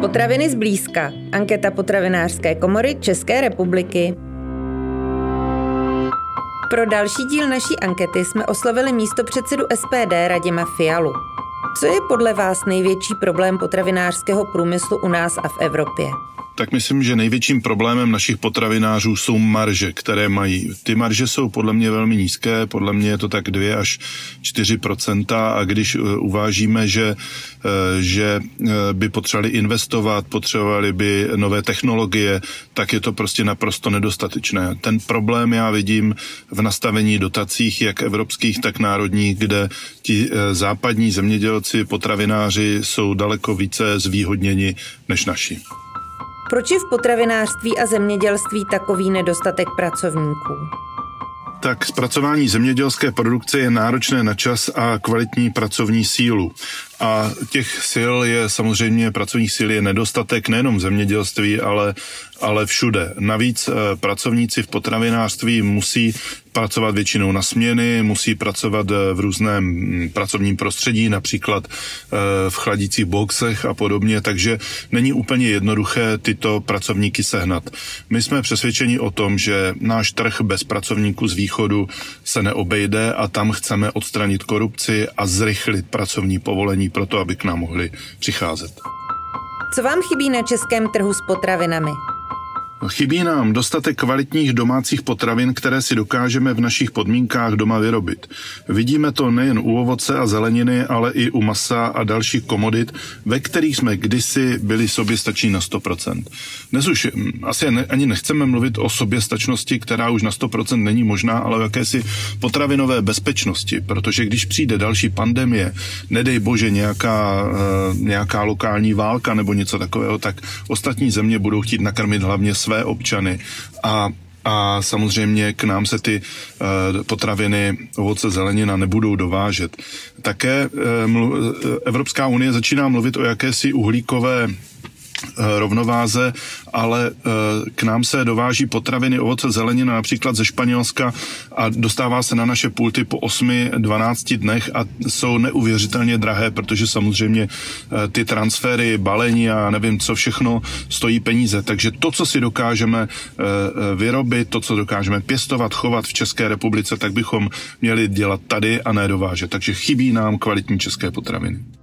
Potraviny zblízka. Anketa potravinářské komory České republiky. Pro další díl naší ankety jsme oslovili místo předsedu SPD Radima Fialu. Co je podle vás největší problém potravinářského průmyslu u nás a v Evropě? tak myslím, že největším problémem našich potravinářů jsou marže, které mají. Ty marže jsou podle mě velmi nízké, podle mě je to tak 2 až 4% a když eh, uvážíme, že, eh, že eh, by potřebovali investovat, potřebovali by nové technologie, tak je to prostě naprosto nedostatečné. Ten problém já vidím v nastavení dotacích, jak evropských, tak národních, kde ti západní zemědělci, potravináři jsou daleko více zvýhodněni než naši. Proč je v potravinářství a zemědělství takový nedostatek pracovníků? Tak zpracování zemědělské produkce je náročné na čas a kvalitní pracovní sílu. A těch sil je samozřejmě, pracovních sil je nedostatek nejenom v zemědělství, ale, ale všude. Navíc eh, pracovníci v potravinářství musí pracovat většinou na směny, musí pracovat eh, v různém hm, pracovním prostředí, například eh, v chladících boxech a podobně, takže není úplně jednoduché tyto pracovníky sehnat. My jsme přesvědčeni o tom, že náš trh bez pracovníků z východu se neobejde a tam chceme odstranit korupci a zrychlit pracovní povolení pro to, aby k nám mohli přicházet. Co vám chybí na českém trhu s potravinami? Chybí nám dostatek kvalitních domácích potravin, které si dokážeme v našich podmínkách doma vyrobit. Vidíme to nejen u ovoce a zeleniny, ale i u masa a dalších komodit, ve kterých jsme kdysi byli soběstační na 100%. Dnes už hm, asi ne, ani nechceme mluvit o soběstačnosti, která už na 100% není možná, ale o jakési potravinové bezpečnosti, protože když přijde další pandemie, nedej bože nějaká, eh, nějaká lokální válka nebo něco takového, tak ostatní země budou chtít nakrmit hlavně své své občany a a samozřejmě k nám se ty uh, potraviny, ovoce, zelenina nebudou dovážet. Také uh, Evropská unie začíná mluvit o jakési uhlíkové Eh, rovnováze, ale eh, k nám se dováží potraviny, ovoce, zelenina například ze Španělska a dostává se na naše pulty po 8-12 dnech a jsou neuvěřitelně drahé, protože samozřejmě eh, ty transfery, balení a nevím co všechno stojí peníze. Takže to, co si dokážeme vyrobit, to, co dokážeme pěstovat, chovat v České republice, tak bychom měli dělat tady a ne dovážet. Takže chybí nám kvalitní české potraviny.